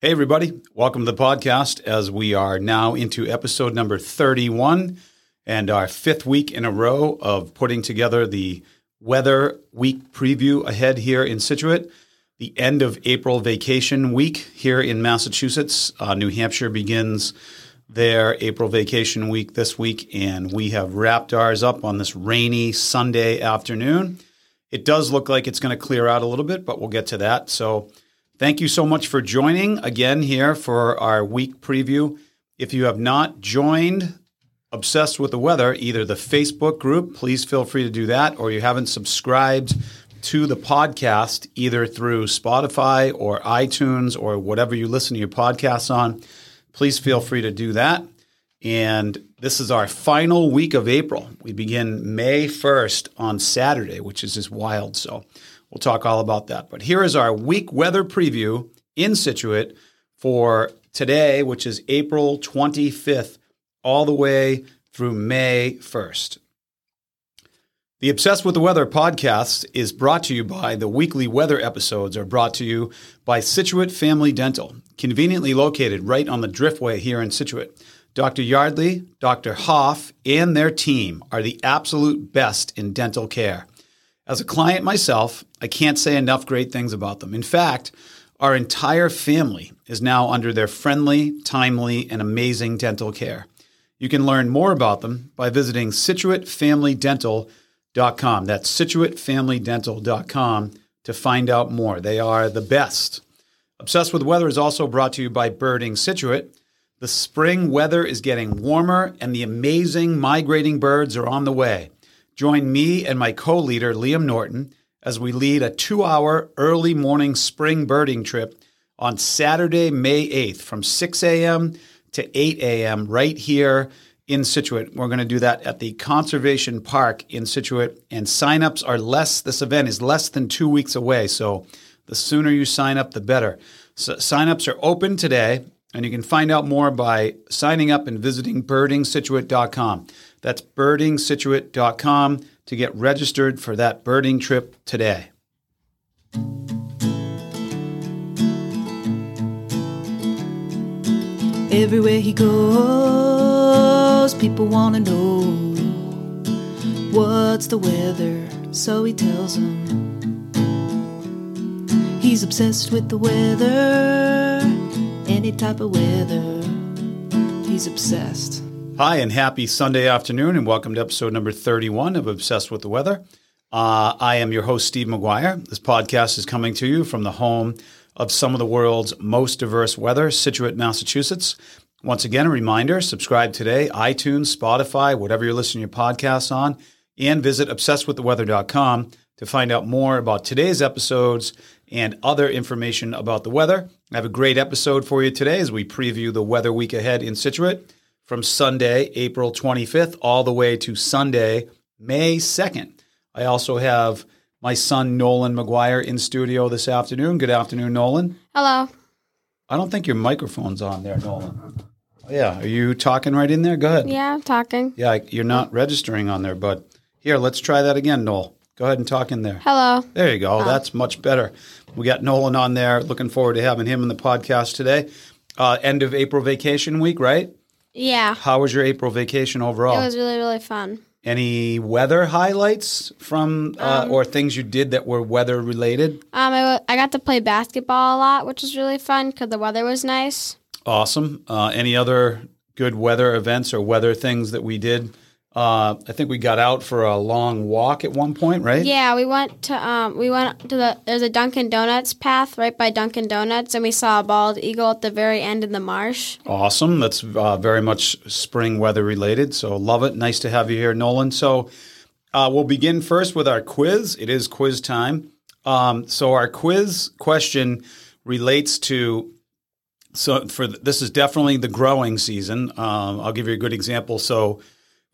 Hey, everybody. Welcome to the podcast as we are now into episode number 31 and our fifth week in a row of putting together the weather week preview ahead here in Scituate. The end of April vacation week here in Massachusetts. Uh, New Hampshire begins their April vacation week this week, and we have wrapped ours up on this rainy Sunday afternoon. It does look like it's going to clear out a little bit, but we'll get to that. So, thank you so much for joining again here for our week preview. If you have not joined Obsessed with the Weather, either the Facebook group, please feel free to do that, or you haven't subscribed to the podcast either through Spotify or iTunes or whatever you listen to your podcasts on, please feel free to do that. And this is our final week of April. We begin May 1st on Saturday, which is just wild. So we'll talk all about that. But here is our week weather preview in Scituate for today, which is April 25th, all the way through May 1st. The Obsessed with the Weather podcast is brought to you by the weekly weather episodes are brought to you by Scituate Family Dental, conveniently located right on the Driftway here in Scituate. Dr. Yardley, Dr. Hoff, and their team are the absolute best in dental care. As a client myself, I can't say enough great things about them. In fact, our entire family is now under their friendly, timely, and amazing dental care. You can learn more about them by visiting scituatefamilydental.com. That's scituatefamilydental.com to find out more. They are the best. Obsessed with Weather is also brought to you by Birding Scituate. The spring weather is getting warmer and the amazing migrating birds are on the way. Join me and my co leader, Liam Norton, as we lead a two hour early morning spring birding trip on Saturday, May 8th from 6 a.m. to 8 a.m. right here in Scituate. We're going to do that at the Conservation Park in Scituate, and signups are less. This event is less than two weeks away, so the sooner you sign up, the better. So signups are open today, and you can find out more by signing up and visiting birdingscituate.com. That's birdingscituate.com to get registered for that birding trip today. Everywhere he goes, people want to know what's the weather, so he tells them. He's obsessed with the weather, any type of weather. He's obsessed. Hi, and happy Sunday afternoon, and welcome to episode number 31 of Obsessed with the Weather. Uh, I am your host, Steve Maguire. This podcast is coming to you from the home of some of the world's most diverse weather, Scituate, Massachusetts. Once again, a reminder subscribe today, iTunes, Spotify, whatever you're listening to your podcasts on, and visit obsessedwiththeweather.com to find out more about today's episodes and other information about the weather. I have a great episode for you today as we preview the weather week ahead in Scituate from Sunday, April 25th, all the way to Sunday, May 2nd. I also have my son Nolan Maguire in studio this afternoon. Good afternoon, Nolan. Hello. I don't think your microphone's on there, Nolan. Yeah, are you talking right in there? Go ahead. Yeah, I'm talking. Yeah, you're not registering on there, but here, let's try that again, Noel. Go ahead and talk in there. Hello. There you go. That's much better. We got Nolan on there. Looking forward to having him in the podcast today. Uh, end of April vacation week, right? Yeah. How was your April vacation overall? It was really, really fun. Any weather highlights from uh, or things you did that were weather related? Um, I, w- I got to play basketball a lot, which was really fun because the weather was nice. Awesome. Uh, any other good weather events or weather things that we did? Uh, I think we got out for a long walk at one point, right? Yeah, we went to um, we went to the there's a Dunkin' Donuts path right by Dunkin' Donuts, and we saw a bald eagle at the very end in the marsh. Awesome. That's uh, very much spring weather related. So love it. Nice to have you here, Nolan. So uh, we'll begin first with our quiz. It is quiz time. Um, so our quiz question relates to so for th- this is definitely the growing season. Um, I'll give you a good example. So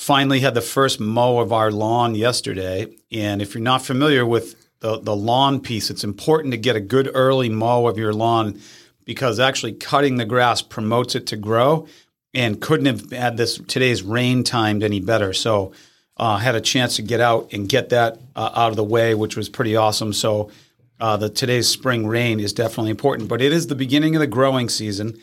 finally had the first mow of our lawn yesterday, and if you're not familiar with the the lawn piece, it's important to get a good early mow of your lawn because actually cutting the grass promotes it to grow, and couldn't have had this today's rain timed any better. So. Uh, had a chance to get out and get that uh, out of the way, which was pretty awesome. So uh, the today's spring rain is definitely important. But it is the beginning of the growing season,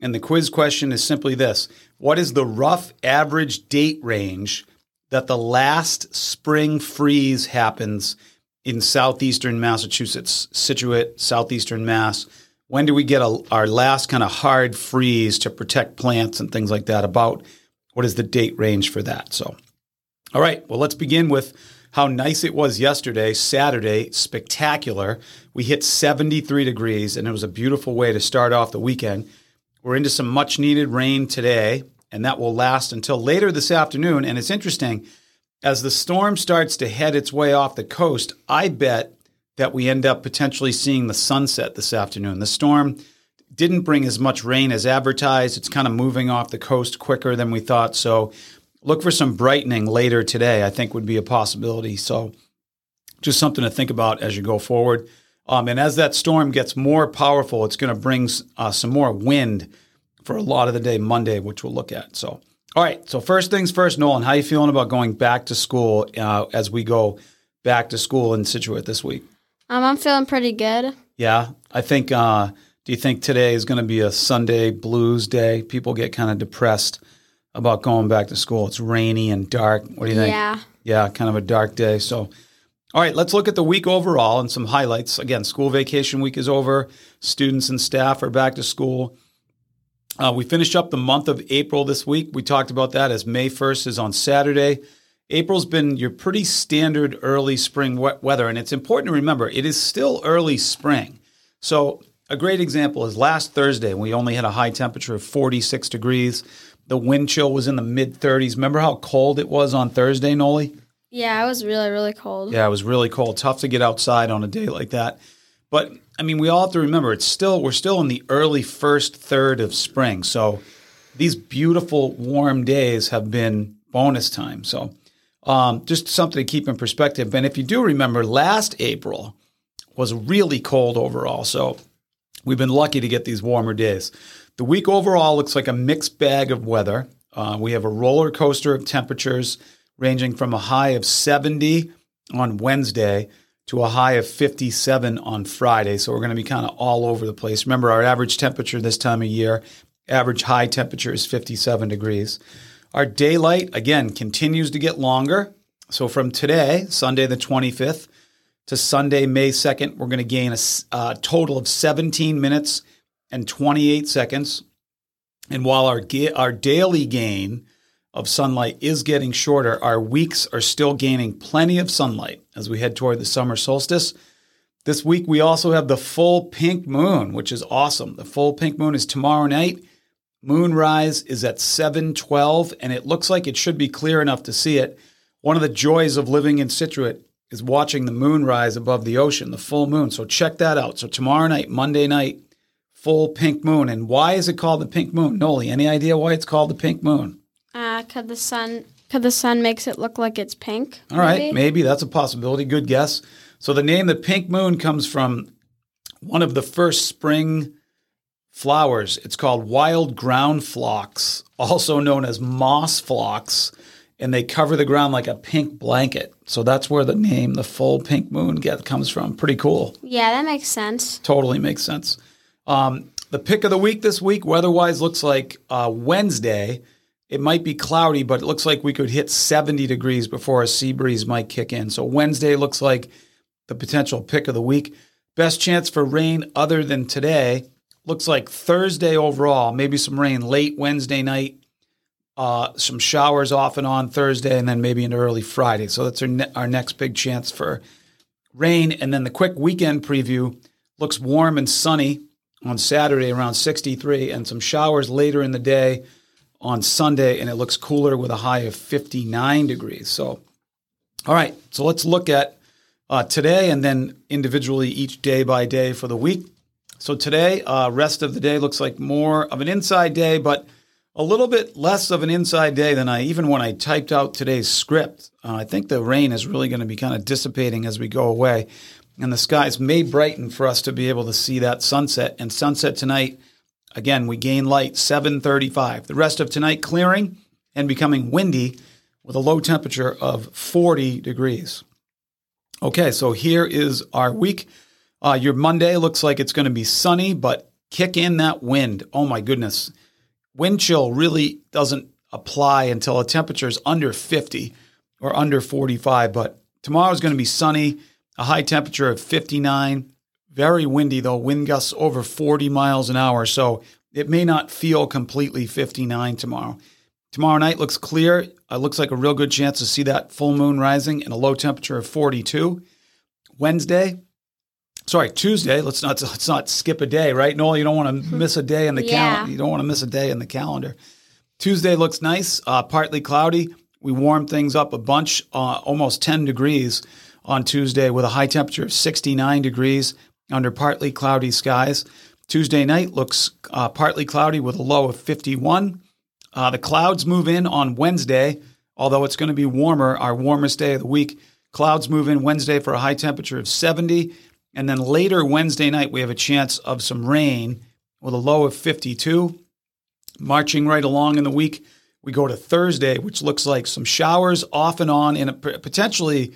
and the quiz question is simply this: What is the rough average date range that the last spring freeze happens in southeastern Massachusetts, Scituate, southeastern Mass? When do we get a, our last kind of hard freeze to protect plants and things like that? About what is the date range for that? So, all right, well, let's begin with how nice it was yesterday, Saturday, spectacular. We hit 73 degrees, and it was a beautiful way to start off the weekend. We're into some much needed rain today, and that will last until later this afternoon. And it's interesting, as the storm starts to head its way off the coast, I bet that we end up potentially seeing the sunset this afternoon. The storm didn't bring as much rain as advertised. It's kind of moving off the coast quicker than we thought. So look for some brightening later today, I think would be a possibility. So just something to think about as you go forward. Um, and as that storm gets more powerful, it's going to bring uh, some more wind for a lot of the day Monday, which we'll look at. So, all right. So first things first, Nolan, how you feeling about going back to school uh, as we go back to school in Scituate this week? Um, I'm feeling pretty good. Yeah, I think. Uh, do you think today is going to be a Sunday blues day? People get kind of depressed about going back to school. It's rainy and dark. What do you think? Yeah. Yeah, kind of a dark day. So, all right, let's look at the week overall and some highlights. Again, school vacation week is over. Students and staff are back to school. Uh, we finished up the month of April this week. We talked about that as May 1st is on Saturday. April's been your pretty standard early spring wet weather, and it's important to remember it is still early spring. So, a great example is last Thursday, we only had a high temperature of 46 degrees. The wind chill was in the mid 30s. Remember how cold it was on Thursday, Noli? Yeah, it was really, really cold. Yeah, it was really cold. Tough to get outside on a day like that. But I mean, we all have to remember it's still we're still in the early first third of spring. So these beautiful warm days have been bonus time. So um, just something to keep in perspective. And if you do remember, last April was really cold overall. So we've been lucky to get these warmer days. The week overall looks like a mixed bag of weather. Uh, we have a roller coaster of temperatures ranging from a high of 70 on Wednesday to a high of 57 on Friday. So we're going to be kind of all over the place. Remember, our average temperature this time of year, average high temperature is 57 degrees. Our daylight, again, continues to get longer. So from today, Sunday the 25th, to Sunday, May 2nd, we're going to gain a, a uh, total of 17 minutes and 28 seconds. And while our, ga- our daily gain of sunlight is getting shorter, our weeks are still gaining plenty of sunlight as we head toward the summer solstice. This week, we also have the full pink moon, which is awesome. The full pink moon is tomorrow night. Moonrise is at 7:12 and it looks like it should be clear enough to see it. One of the joys of living in Scituate is watching the moon rise above the ocean, the full moon. So check that out. So tomorrow night, Monday night, full pink moon. And why is it called the pink moon? Noli, any idea why it's called the pink moon? Could the sun could the sun makes it look like it's pink? All right, maybe? maybe that's a possibility. Good guess. So the name the pink moon comes from one of the first spring flowers. It's called wild ground phlox, also known as moss phlox, and they cover the ground like a pink blanket. So that's where the name, the full pink moon, get comes from. Pretty cool. Yeah, that makes sense. Totally makes sense. Um, the pick of the week this week, weather-wise, looks like uh, Wednesday. It might be cloudy, but it looks like we could hit 70 degrees before a sea breeze might kick in. So Wednesday looks like the potential pick of the week. Best chance for rain other than today looks like Thursday overall, maybe some rain late Wednesday night, uh, some showers off and on Thursday, and then maybe into early Friday. So that's our, ne- our next big chance for rain. And then the quick weekend preview looks warm and sunny on Saturday around 63, and some showers later in the day on Sunday, and it looks cooler with a high of 59 degrees. So, all right, so let's look at uh, today and then individually each day by day for the week. So today, uh, rest of the day looks like more of an inside day, but a little bit less of an inside day than I even when I typed out today's script. Uh, I think the rain is really going to be kind of dissipating as we go away, and the skies may brighten for us to be able to see that sunset. And sunset tonight, again, we gain light 7:35. The rest of tonight clearing and becoming windy with a low temperature of 40 degrees. Okay, so here is our week. Uh, your Monday looks like it's going to be sunny, but kick in that wind. Oh my goodness. Wind chill really doesn't apply until a temperature is under 50 or under 45. But tomorrow is going to be sunny, a high temperature of 59. Very windy though, wind gusts over 40 miles an hour. So it may not feel completely 59 tomorrow. Tomorrow night looks clear. It looks like a real good chance to see that full moon rising and a low temperature of 42. Wednesday, sorry, Tuesday. Let's not let's not skip a day, right? Noel, you don't want to miss a day in the Yeah. calendar. You don't want to miss a day in the calendar. Tuesday looks nice, uh, partly cloudy. We warm things up a bunch, uh, almost 10 degrees on Tuesday with a high temperature of 69 degrees under partly cloudy skies. Tuesday night looks uh, partly cloudy with a low of 51. Uh, the clouds move in on Wednesday, although it's going to be warmer, our warmest day of the week. Clouds move in Wednesday for a high temperature of 70. And then later Wednesday night, we have a chance of some rain with a low of 52. Marching right along in the week, we go to Thursday, which looks like some showers off and on, and a, potentially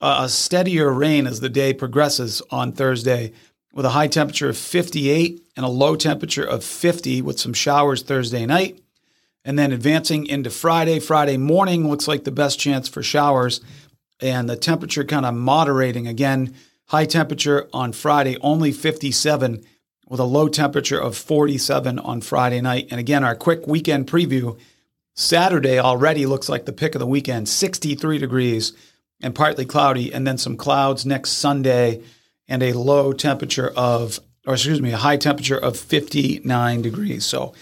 a steadier rain as the day progresses on Thursday, with a high temperature of 58 and a low temperature of 50, with some showers Thursday night. And then advancing into Friday, Friday morning looks like the best chance for showers, and the temperature kind of moderating again. High temperature on Friday, only 57 with a low temperature of 47 on Friday night. And again, our quick weekend preview Saturday already looks like the pick of the weekend 63 degrees and partly cloudy, and then some clouds next Sunday and a low temperature of, or excuse me, a high temperature of 59 degrees. So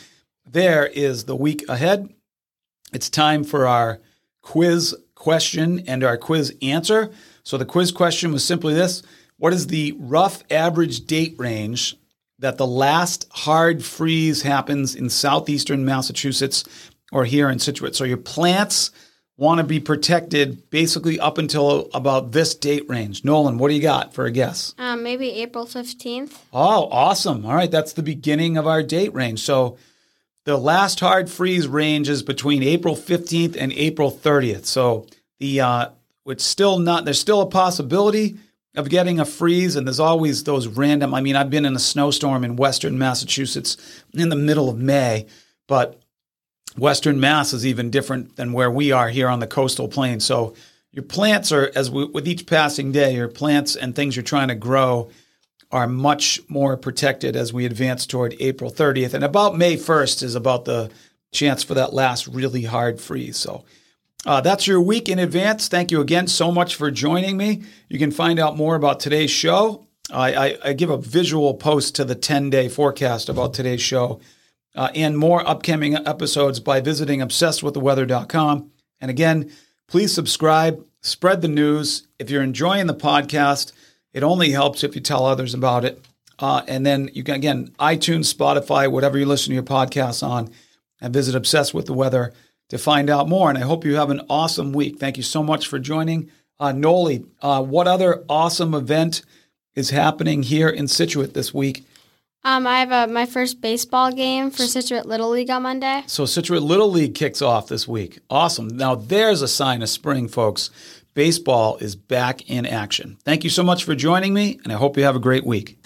there is the week ahead. It's time for our quiz question and our quiz answer. So the quiz question was simply this What is the rough average date range that the last hard freeze happens in southeastern Massachusetts or here in Scituate? So your plants want to be protected basically up until about this date range. Nolan, what do you got for a guess? Um, maybe April 15th. Oh, awesome. All right, that's the beginning of our date range. So the last hard freeze range is between April 15th and April 30th. So the uh it's still not there's still a possibility of getting a freeze and there's always those random I mean I've been in a snowstorm in western Massachusetts in the middle of May, but Western Mass is even different than where we are here on the coastal plain. So your plants are, as we, with each passing day, your plants and things you're trying to grow are much more protected as we advance toward April 30th. And about May 1st is about the chance for that last really hard freeze. So uh, that's your week in advance. Thank you again so much for joining me. You can find out more about today's show. I, I, I give a visual post to the 10 day forecast about today's show uh, and more upcoming episodes by visiting obsessedwiththeweather.com. And again, please subscribe, spread the news. If you're enjoying the podcast, it only helps if you tell others about it. Uh, and then you can, again, iTunes, Spotify, whatever you listen to your podcasts on, and visit Obsessed with the Weather to find out more. And I hope you have an awesome week. Thank you so much for joining. Uh, Noli, uh, what other awesome event is happening here in Scituate this week? Um, I have a, my first baseball game for Scituate Little League on Monday. So Scituate Little League kicks off this week. Awesome. Now there's a sign of spring, folks. Baseball is back in action. Thank you so much for joining me, and I hope you have a great week.